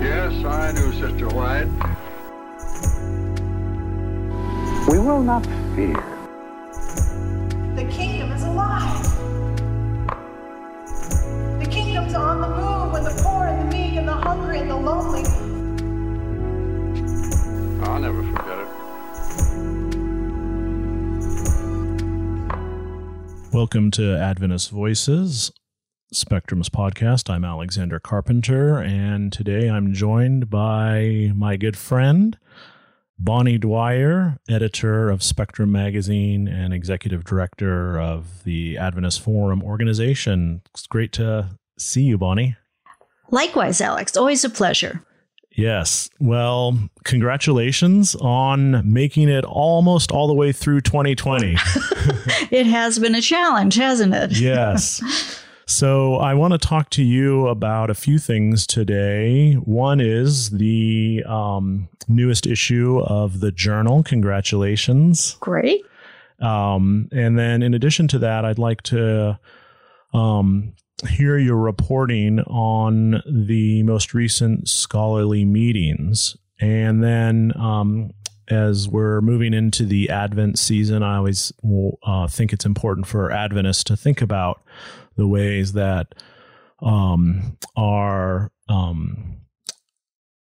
Yes, I knew Sister White. We will not fear. The kingdom is alive. The kingdom's on the move with the poor and the meek and the hungry and the lonely. I'll never forget it. Welcome to Adventist Voices, Spectrum's podcast. I'm Alexander Carpenter, and today I'm joined by my good friend, Bonnie Dwyer, editor of Spectrum Magazine and executive director of the Adventist Forum organization. It's great to see you, Bonnie. Likewise, Alex. Always a pleasure. Yes. Well, congratulations on making it almost all the way through 2020. it has been a challenge, hasn't it? yes. So, I want to talk to you about a few things today. One is the um, newest issue of the journal. Congratulations. Great. Um, and then, in addition to that, I'd like to um, hear your reporting on the most recent scholarly meetings. And then, um, as we're moving into the Advent season, I always uh, think it's important for Adventists to think about the ways that um, our um,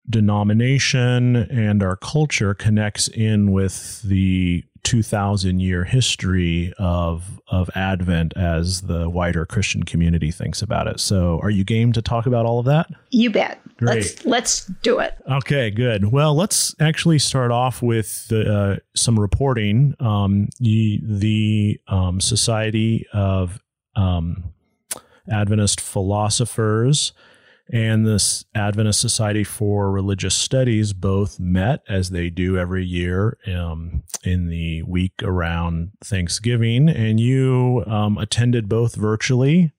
denomination and our culture connects in with the 2000 year history of of Advent as the wider Christian community thinks about it. So, are you game to talk about all of that? You bet. Great. Let's let's do it. Okay, good. Well, let's actually start off with uh, some reporting. Um, the, the um, Society of um, Adventist Philosophers and the Adventist Society for Religious Studies both met as they do every year um, in the week around Thanksgiving, and you um, attended both virtually.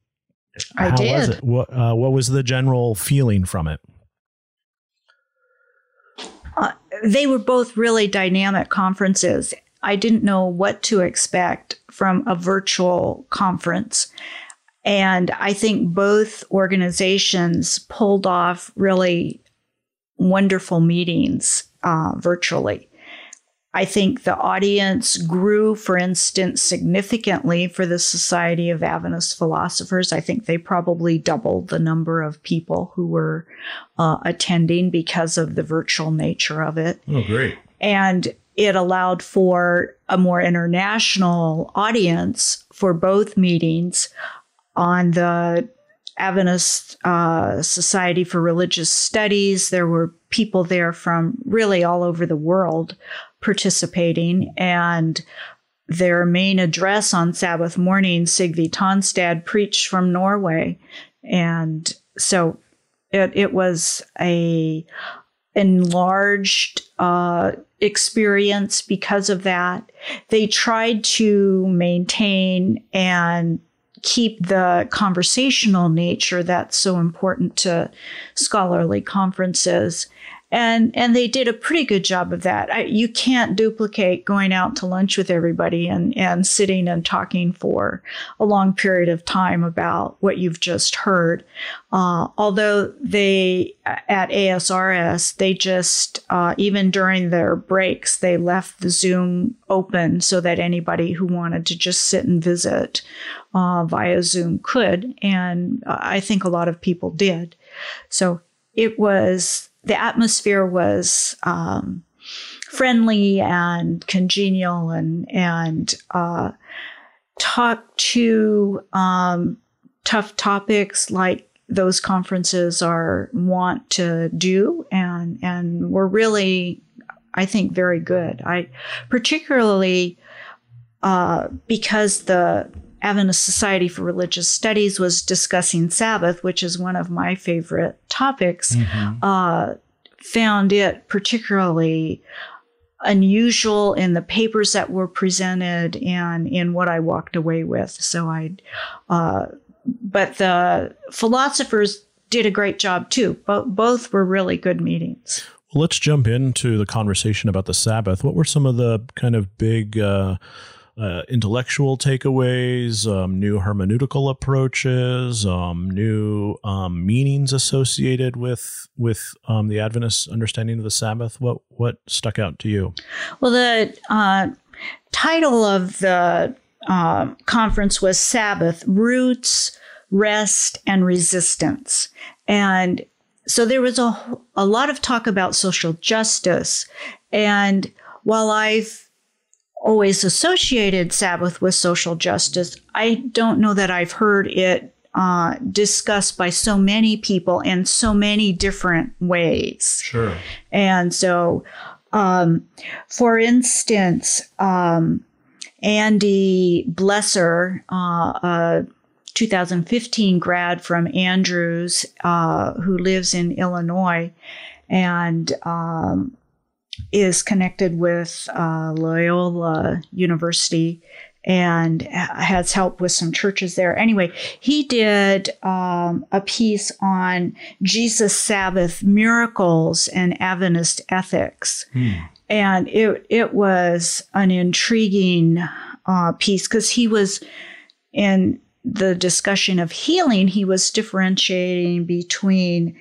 I How did. Was it? What, uh, what was the general feeling from it? Uh, they were both really dynamic conferences. I didn't know what to expect from a virtual conference. And I think both organizations pulled off really wonderful meetings uh, virtually. I think the audience grew, for instance, significantly for the Society of Adventist Philosophers. I think they probably doubled the number of people who were uh, attending because of the virtual nature of it. Oh, great. And it allowed for a more international audience for both meetings on the Adventist uh, Society for Religious Studies. There were people there from really all over the world participating, and their main address on Sabbath morning, Sigve Tonstad preached from Norway, and so it, it was a enlarged uh, experience because of that. They tried to maintain and keep the conversational nature that's so important to scholarly conferences and and they did a pretty good job of that. I, you can't duplicate going out to lunch with everybody and and sitting and talking for a long period of time about what you've just heard. Uh, although they at asrs they just uh, even during their breaks they left the zoom open so that anybody who wanted to just sit and visit uh, via zoom could. And i think a lot of people did. So it was the atmosphere was um, friendly and congenial and and uh, talk to um, tough topics like those conferences are want to do and and were really I think very good. I particularly uh, because the Adventist Society for Religious Studies was discussing Sabbath, which is one of my favorite topics, mm-hmm. uh, found it particularly unusual in the papers that were presented and in what I walked away with. So I, uh, but the philosophers did a great job too. Bo- both were really good meetings. Well, let's jump into the conversation about the Sabbath. What were some of the kind of big uh, uh, intellectual takeaways, um, new hermeneutical approaches, um, new um, meanings associated with with um, the Adventist understanding of the Sabbath. What what stuck out to you? Well, the uh, title of the uh, conference was Sabbath Roots, Rest, and Resistance. And so there was a, a lot of talk about social justice. And while I've always associated Sabbath with social justice, I don't know that I've heard it uh, discussed by so many people in so many different ways. Sure. And so, um, for instance, um, Andy Blesser, uh, a 2015 grad from Andrews, uh, who lives in Illinois and um, is connected with uh, Loyola University and has helped with some churches there. Anyway, he did um, a piece on Jesus Sabbath miracles and Adventist ethics. And it, it was an intriguing uh, piece because he was in the discussion of healing, he was differentiating between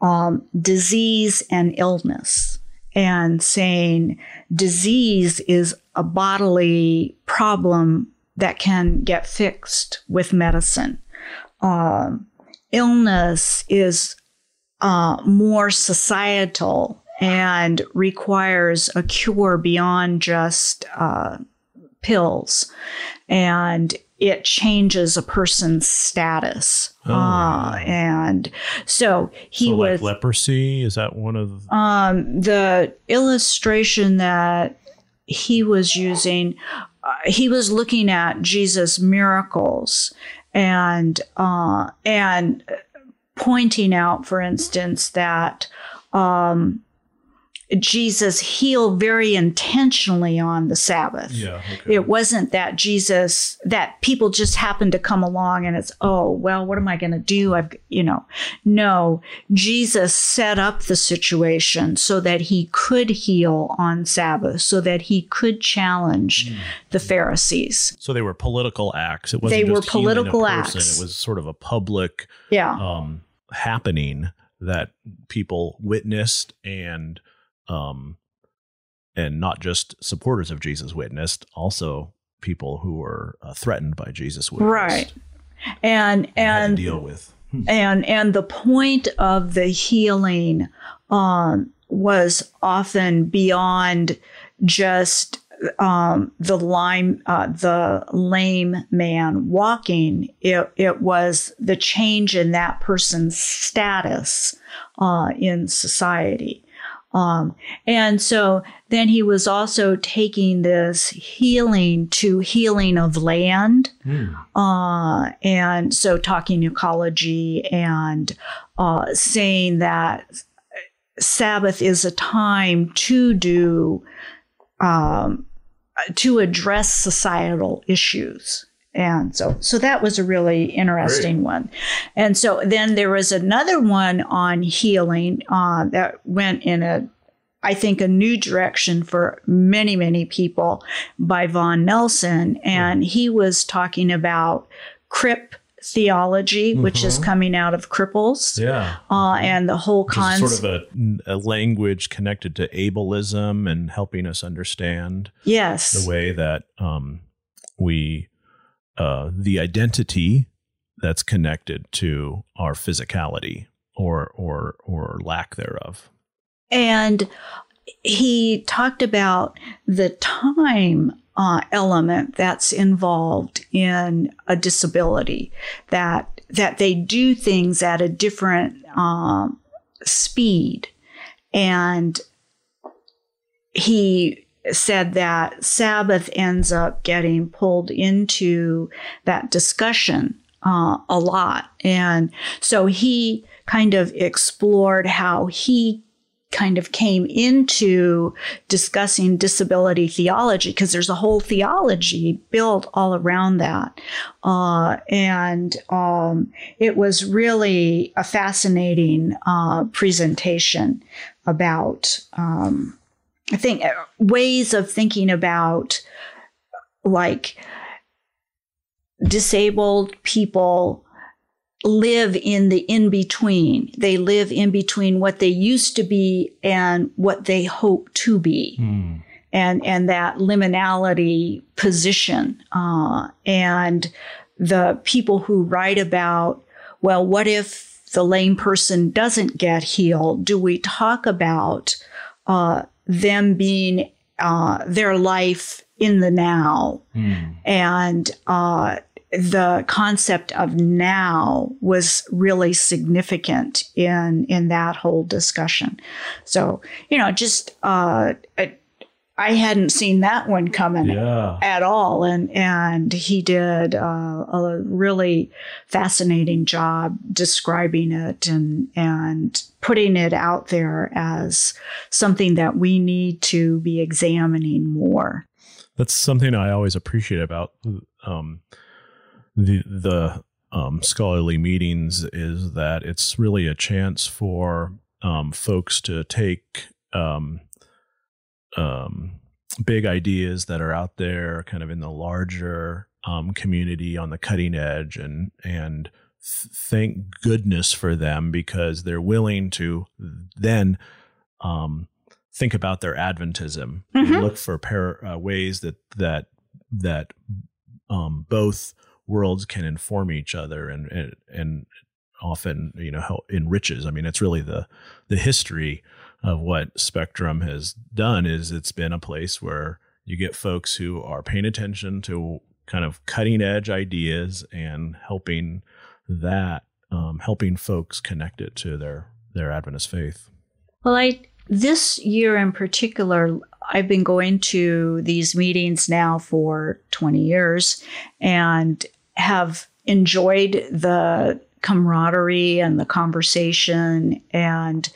um, disease and illness and saying disease is a bodily problem that can get fixed with medicine. Um, illness is uh, more societal and requires a cure beyond just uh, pills. And it changes a person's status. Oh, uh, and so he so was like leprosy. Is that one of? um, the illustration that he was using, uh, he was looking at Jesus' miracles and uh, and pointing out, for instance, that um, Jesus heal very intentionally on the Sabbath. yeah. Okay. It wasn't that Jesus that people just happened to come along and it's oh well what am I going to do I've you know no Jesus set up the situation so that he could heal on Sabbath so that he could challenge Hmm. the Pharisees so they were political acts. It wasn't They were political acts. It was sort of a public yeah um, happening that people witnessed and um, and not just supporters of Jesus witnessed, also people who were uh, threatened by Jesus witnessed. right and and deal with. and and the point of the healing um, was often beyond just um, the lime uh, the lame man walking. It it was the change in that person's status uh, in society. Um, and so then he was also taking this healing to healing of land. Uh, and so talking ecology and uh, saying that Sabbath is a time to do, um, to address societal issues. And so, so that was a really interesting one. And so then there was another one on healing uh, that went in a, I think, a new direction for many, many people by Von Nelson. And he was talking about crip theology, which is coming out of cripples, Yeah. uh, and the whole concept. sort of a, a language connected to ableism and helping us understand yes. the way that um, we uh, the identity that's connected to our physicality or or or lack thereof. And he talked about the time uh, element that's involved in a disability, that that they do things at a different um, speed, and he said that Sabbath ends up getting pulled into that discussion uh, a lot. And so he kind of explored how he kind of came into discussing disability theology because there's a whole theology built all around that. Uh, and um, it was really a fascinating uh, presentation about, um, I think, uh, ways of thinking about like disabled people live in the in between. They live in between what they used to be and what they hope to be. Mm. And, and that liminality position. Uh, and the people who write about, well, what if the lame person doesn't get healed? Do we talk about uh, them being uh, their life in the now? Mm. And uh, the concept of now was really significant in in that whole discussion. So you know, just uh, I hadn't seen that one coming Yeah. at all, and and he did uh, a really fascinating job describing it and and putting it out there as something that we need to be examining more. That's something I always appreciate about um, the the um, scholarly meetings is that it's really a chance for um, folks to take um, um, big ideas that are out there, kind of in the larger um, community on the cutting edge, and and thank goodness for them because they're willing to then um, think about their Adventism and Mhm. look for par- uh, ways that that that um, both worlds can inform each other and and, and often you know enriches. I mean, it's really the the history of what Spectrum has done is it's been a place where you get folks who are paying attention to kind of cutting edge ideas and helping that um, helping folks connect it to their their Adventist faith. Well, I this year in particular, I've been going to these meetings now for 20 years and have enjoyed the camaraderie and the conversation and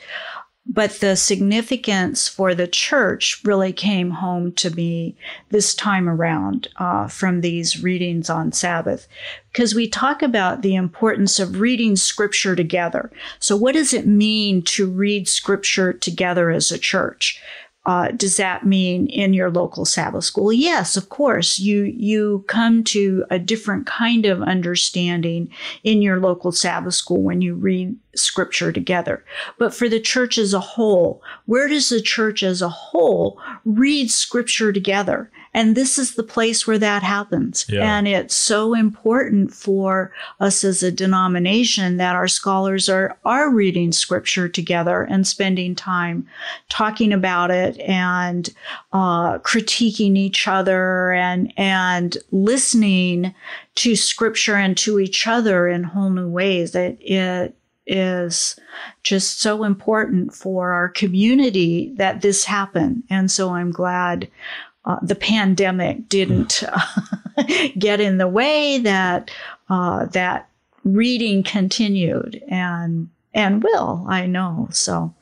but the significance for the church really came home to me this time around uh, from these readings on Sabbath, because we talk about the importance of reading scripture together. So, what does it mean to read scripture together as a church? Uh, does that mean in your local Sabbath school? Yes, of course. You you come to a different kind of understanding in your local Sabbath school when you read scripture together. But for the church as a whole, where does the church as a whole read scripture together? And this is the place where that happens. Yeah. And it's so important for us as a denomination that our scholars are, are reading scripture together and spending time talking about it and uh, critiquing each other and, and listening to scripture and to each other in whole new ways. It, it is just so important for our community that this happen. And so I'm glad uh, the pandemic didn't uh, get in the way that uh, that reading continued and and will I know so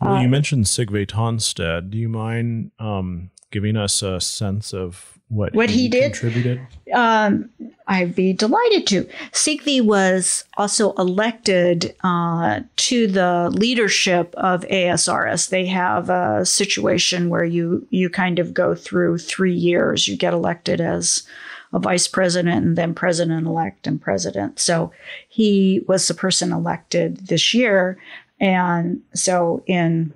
Well, Uh, you mentioned Sigve Tonstad. Do you mind um, giving us a sense of what What he did? contributed? um, I'd be delighted to. Sigve was also elected uh, to the leadership of ASRS. They have a situation where you you kind of go through three years. You get elected as a vice president and then president elect and president. So he was the person elected this year, and so in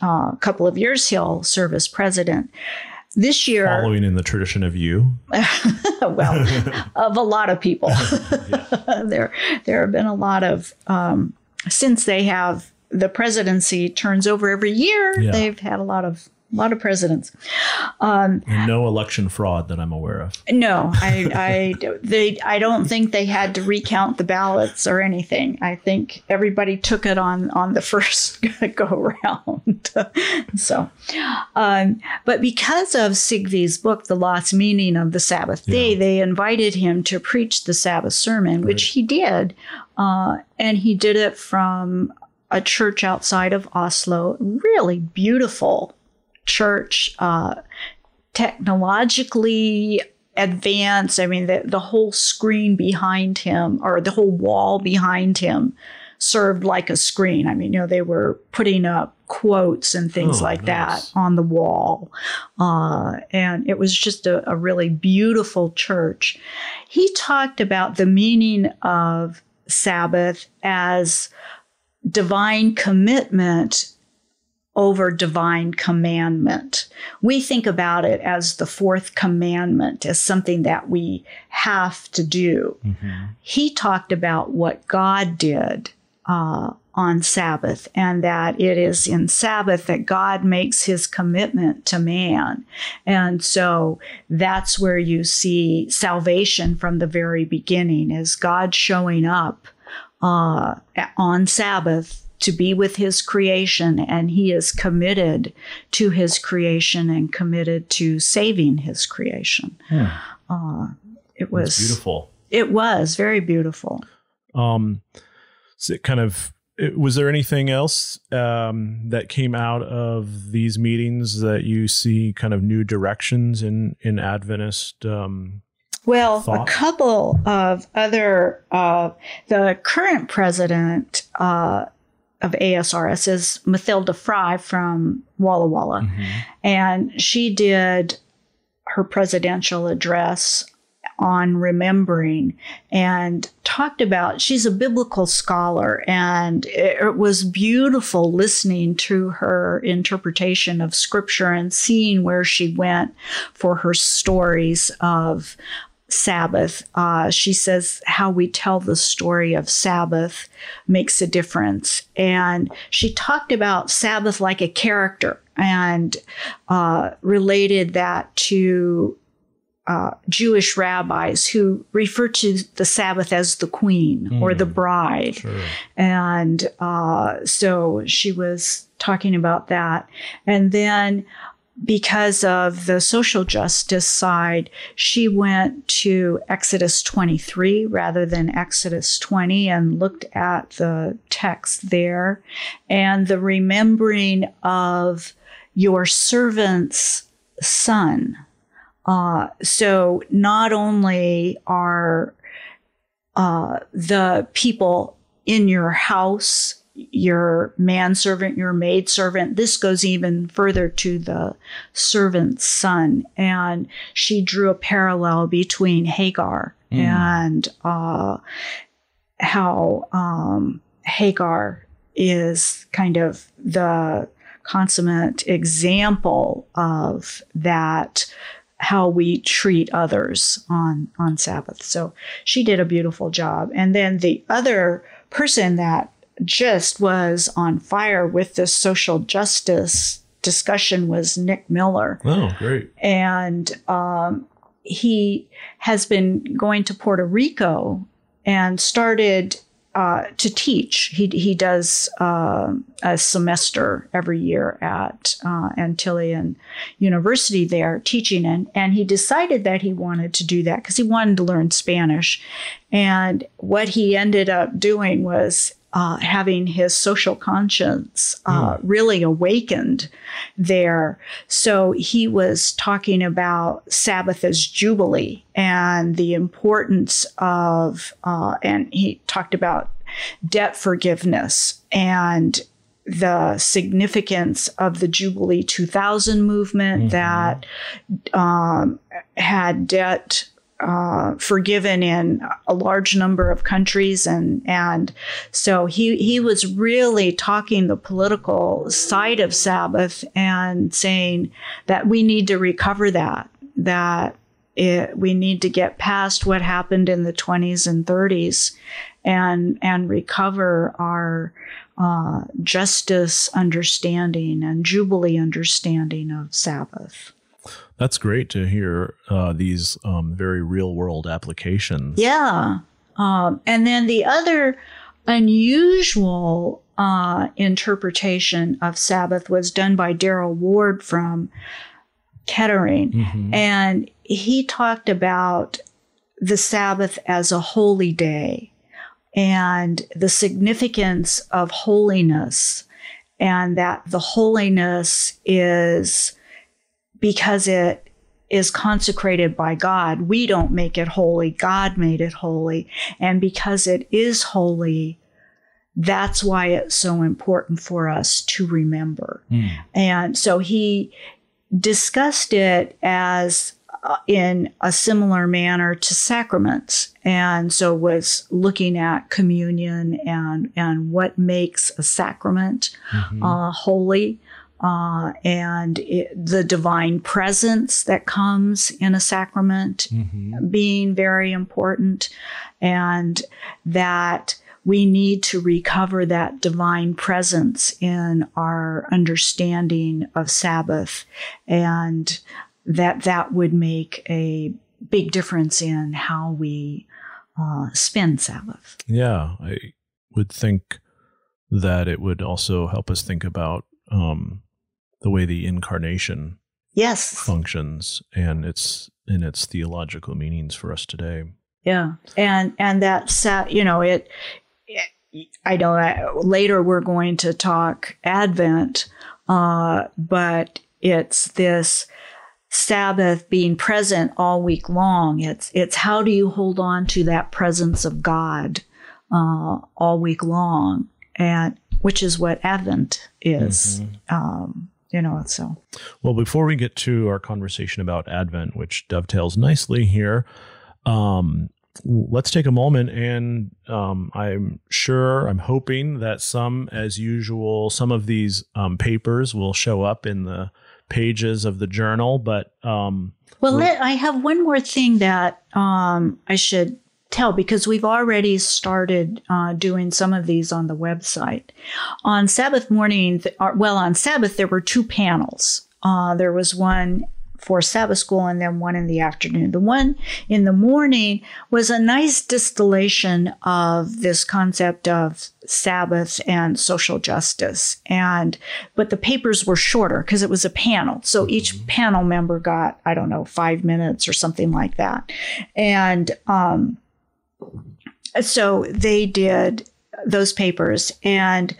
uh, a couple of years he'll serve as president. This year, Following in the tradition of you. well, of a lot of people. there, there have been a lot of um, since they have the presidency turns over every year. Yeah. They've had a lot of a lot of presidents. And no election fraud that I'm aware of. No, I, I, they, I don't think they had to recount the ballots or anything. I think everybody took it on on the first go round. so, um, but because of Sigve's book, The Lost Meaning of the Sabbath Day, Yeah. they invited him to preach the Sabbath sermon, which he did, uh, and he did it from a church outside of Oslo. Really beautiful church. Uh, technologically advanced. I mean, the, the whole screen behind him or the whole wall behind him served like a screen. I mean, you know, they were putting up quotes and things Oh, like nice. that on the wall. Uh, and it was just a, a really beautiful church. He talked about the meaning of Sabbath as divine commitment over divine commandment. We think about it as the fourth commandment, as something that we have to do. He talked about what God did uh, on Sabbath, and that it is in Sabbath that God makes his commitment to man. And so that's where you see salvation from the very beginning, is God showing up uh, on Sabbath to be with his creation, and he is committed to his creation and committed to saving his creation. Uh, it was It's beautiful. It was very beautiful. Um, so it kind of it- was there anything else um, that came out of these meetings that you see kind of new directions in in Adventist? Um, Well, Thought? a couple of other, uh, the current president uh, of ASRS is Mathilda Frey from Walla Walla. Mm-hmm. And she did her presidential address on remembering and talked about she's a biblical scholar and it, it was beautiful listening to her interpretation of scripture and seeing where she went for her stories of Sabbath. Uh, she says how we tell the story of Sabbath makes a difference. And she talked about Sabbath like a character and uh, related that to uh, Jewish rabbis who refer to the Sabbath as the queen or the bride. And uh, so she was talking about that. And then because of the social justice side, she went to Exodus 23 rather than Exodus 20 and looked at the text there and the remembering of your servant's son. Uh, so not only are uh, the people in your house, your manservant, your maidservant. This goes even further to the servant's son. And she drew a parallel between Hagar and uh, how um, Hagar is kind of the consummate example of that how we treat others on on Sabbath. So she did a beautiful job. And then the other person that just was on fire with this social justice discussion was Nick Miller oh, great. and um, he has been going to Puerto Rico and started uh, to teach. He he does uh, a semester every year at uh, Antillean University there teaching, and and he decided that he wanted to do that because he wanted to learn Spanish, and what he ended up doing was. Uh, having his social conscience uh, really awakened there. So he was talking about Sabbath as Jubilee and the importance of, uh, and he talked about debt forgiveness and the significance of the Jubilee 2000 movement that um, had debt uh, forgiven in a large number of countries, and and so he he was really talking the political side of Sabbath and saying that we need to recover that that it, we need to get past what happened in the 20s and 30s and and recover our uh, justice understanding and jubilee understanding of Sabbath. That's great to hear uh, these um, very real world applications. Yeah. Um, and then the other unusual uh, interpretation of Sabbath was done by Daryl Ward from Kettering. And he talked about the Sabbath as a holy day and the significance of holiness, and that the holiness is because it is consecrated by God. We don't make it holy. God made it holy. And because it is holy, that's why it's so important for us to remember. And so he discussed it as uh, in a similar manner to sacraments and so was looking at communion and and what makes a sacrament uh, holy uh, and it, the divine presence that comes in a sacrament being very important and that we need to recover that divine presence in our understanding of Sabbath and that that would make a big difference in how we uh, spend Sabbath. Yeah, I would think that it would also help us think about um, the way the incarnation Yes. functions and its in its theological meanings for us today. Yeah, and and that you know it. I know that later we're going to talk Advent, uh, but it's this Sabbath being present all week long. It's it's how do you hold on to that presence of God uh, all week long, and which is what Advent is. Um, you know, so Well, before we get to our conversation about Advent, which dovetails nicely here, um, let's take a moment and um, I'm sure, I'm hoping that some, as usual, some of these um, papers will show up in the pages of the journal. But um, Well, let, I have one more thing that um, I should tell because we've already started uh, doing some of these on the website. On Sabbath morning, uh, well, on Sabbath, there were two panels. Uh, there was one for Sabbath school and then one in the afternoon. The one in the morning was a nice distillation of this concept of Sabbath and social justice. And, but the papers were shorter because it was a panel. So each panel member got, I don't know, five minutes or something like that. And, um, so they did those papers and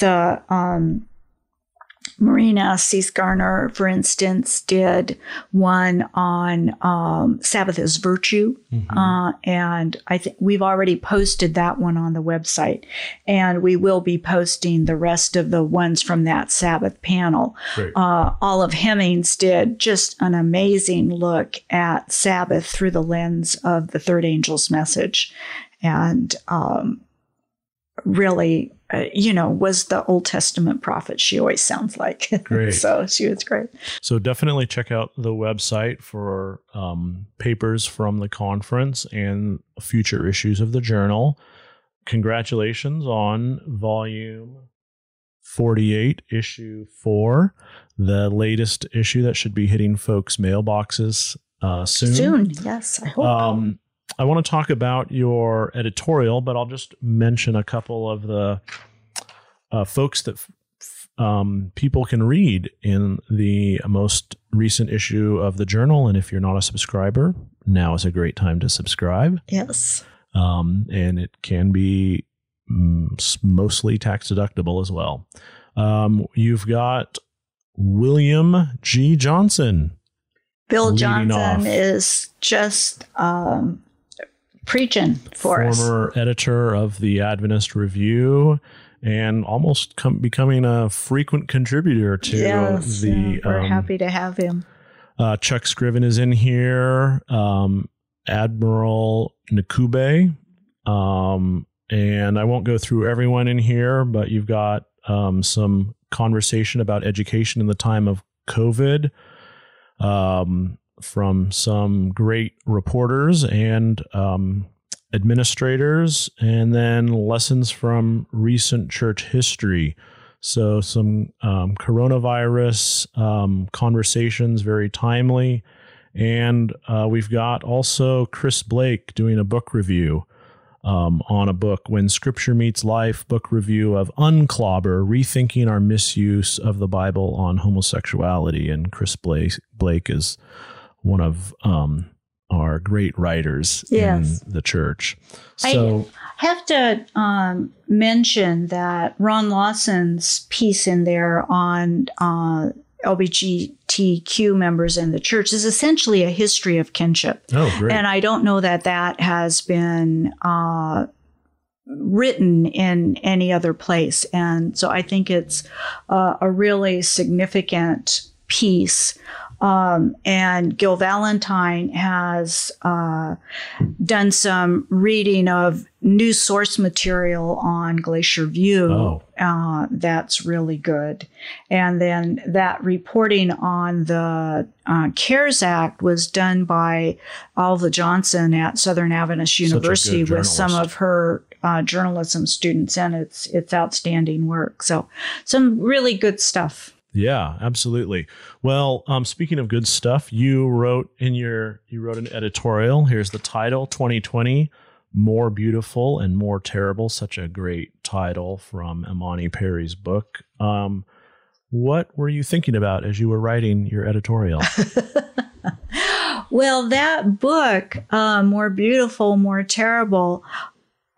the, um, Marina Cease Garner, for instance, did one on um, Sabbath as virtue, uh, and I think we've already posted that one on the website, and we will be posting the rest of the ones from that Sabbath panel. Uh, Olive Hemmings did just an amazing look at Sabbath through the lens of the third angel's message, and um, really, uh, you know, was the Old Testament prophet. She always sounds like. Great. so she was great. So definitely check out the website for um, papers from the conference and future issues of the journal. Congratulations on volume 48, issue 4, the latest issue that should be hitting folks' mailboxes uh, soon. Soon, yes, I hope. Um, I want to talk about your editorial, but I'll just mention a couple of the uh, folks that f- um, people can read in the most recent issue of the journal. And if you're not a subscriber, now is a great time to subscribe. yes. Um, and it can be mm, mostly tax deductible as well. Um, you've got William G. Johnson. Bill Johnson off. is just um, preaching for us. former editor of the Adventist Review and almost com- becoming a frequent contributor to Yes, the. yeah, we're um, happy to have him. uh, Chuck Scriven is in here. Um, Admiral Nakube. Um, and I won't go through everyone in here, but you've got um, some conversation about education in the time of COVID um, from some great reporters and um, administrators, and then lessons from recent church history. So, some um, coronavirus um, conversations, very timely. And uh, we've got also Chris Blake doing a book review um, on a book, When Scripture Meets Life, book review of Unclobber, Rethinking Our Misuse of the Bible on Homosexuality. And Chris Blake, Blake is one of um, our great writers Yes. in the church. So I- have to um, mention that Ron Lawson's piece in there on uh, LGBTQ members in the church is essentially a history of kinship. oh, great. And I don't know that that has been uh, written in any other place. And so I think it's uh, a really significant piece. Um, and Gil Valentine has uh, done some reading of new source material on Glacier View. Oh. Uh, that's really good. And then that reporting on the uh, CARES Act was done by Alva Johnson at Southern Adventist University with some of her uh, journalism students, and it's it's outstanding work. So some really good stuff. Yeah, absolutely. Well, um, speaking of good stuff, you wrote in your you wrote an editorial. Here's the title: 2020, more beautiful and more terrible. Such a great title from Imani Perry's book. Um, what were you thinking about as you were writing your editorial? Well, that book, uh, More Beautiful, More Terrible,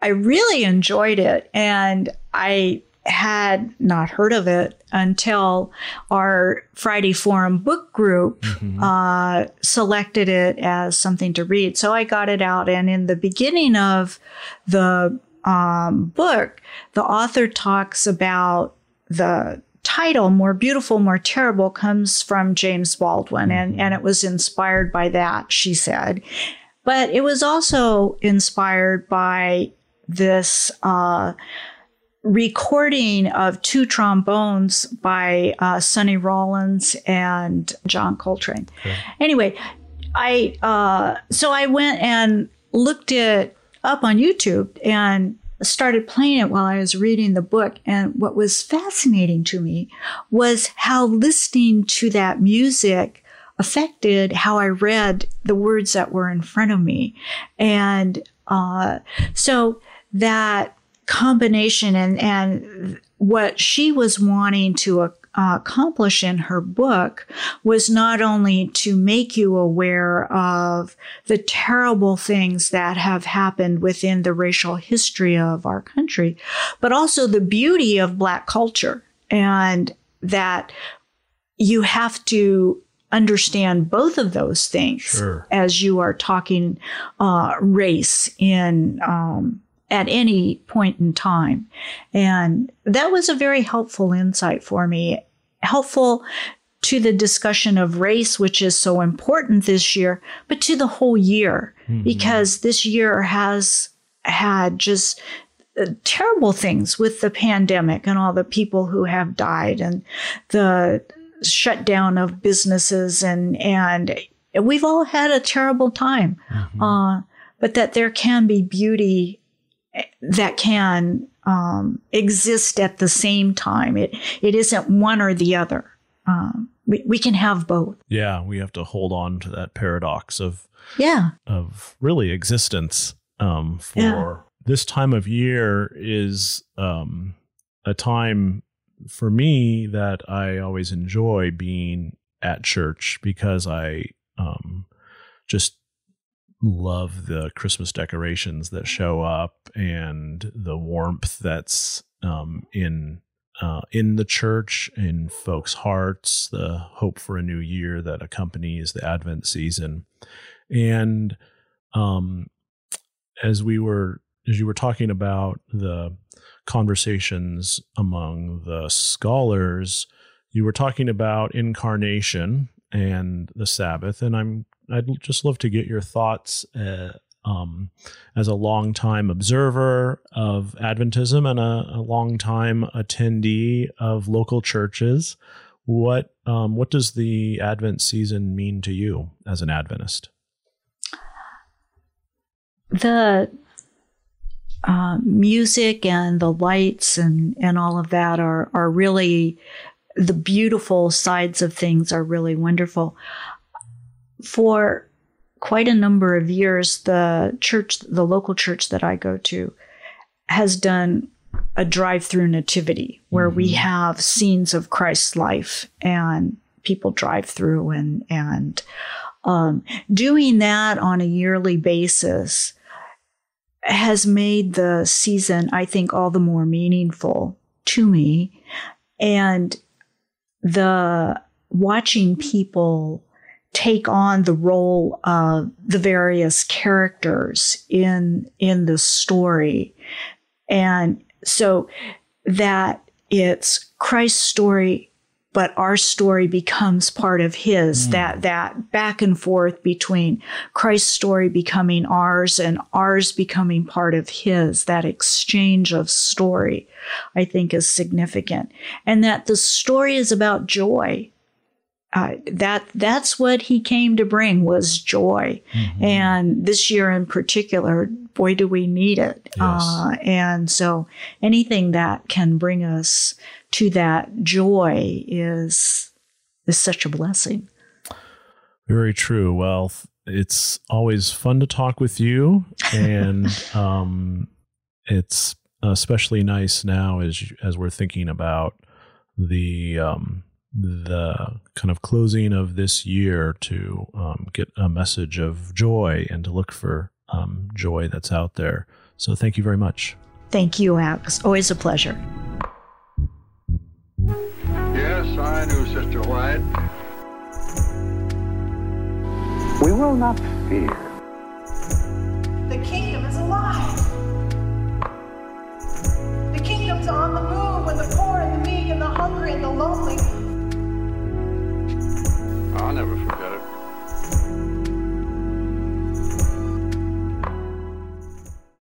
I really enjoyed it. And I had not heard of it until our Friday Forum book group uh, selected it as something to read. So I got it out. And in the beginning of the um, book, the author talks about the title more beautiful more terrible comes from james baldwin and, and it was inspired by that she said but it was also inspired by this uh, recording of two trombones by uh, sonny rollins and john coltrane anyway i uh, so i went and looked it up on youtube and started playing it while I was reading the book. And what was fascinating to me was how listening to that music affected how I read the words that were in front of me. And uh, so that combination and, and what she was wanting to uh, accomplish in her book was not only to make you aware of the terrible things that have happened within the racial history of our country, but also the beauty of Black culture and that you have to understand both of those things Sure. as you are talking uh, race in um, at any point in time. And that was a very helpful insight for me, helpful to the discussion of race, which is so important this year, but to the whole year, because this year has had just uh, terrible things with the pandemic and all the people who have died and the shutdown of businesses and and we've all had a terrible time. Uh, but that there can be beauty that can um, exist at the same time. It it isn't one or the other. Um, we we can have both. yeah, we have to hold on to that paradox of Yeah, of really existence um, for Yeah. this time of year is um, a time for me that I always enjoy being at church because I um, just love the Christmas decorations that show up and the warmth that's um, in uh, in the church, in folks' hearts, the hope for a new year that accompanies the Advent season, and um, as we were as you were talking about the conversations among the scholars, you were talking about incarnation and the Sabbath, and I'm I'd just love to get your thoughts uh, um, as a longtime observer of Adventism and a, a longtime attendee of local churches. What um, what does the Advent season mean to you as an Adventist? the uh, music and the lights and and all of that are are really the beautiful sides of things are really wonderful. For quite a number of years, the church, the local church that I go to, has done a drive-through nativity where we have scenes of Christ's life and people drive through and and um, doing that on a yearly basis has made the season, I think, all the more meaningful to me. And the watching people take on the role of the various characters in in the story. And so that it's Christ's story, but our story becomes part of his, hmm. that, that back and forth between Christ's story becoming ours and ours becoming part of his, that exchange of story, I think is significant. And that the story is about joy uh, that that's what he came to bring was joy. Mm-hmm. and this year in particular boy do we need it. Yes. uh, and so anything that can bring us to that joy is is such a blessing. Very true. Well it's always fun to talk with you. And um, it's especially nice now as as we're thinking about the um, the kind of closing of this year to um, get a message of joy and to look for um, joy that's out there. So thank you very much. Thank you, Alex. Always a pleasure. Yes, I knew Sister White. We will not fear. The kingdom is alive. The kingdom's on the move when the poor and the meek and the hungry and the lonely I'll never forget it.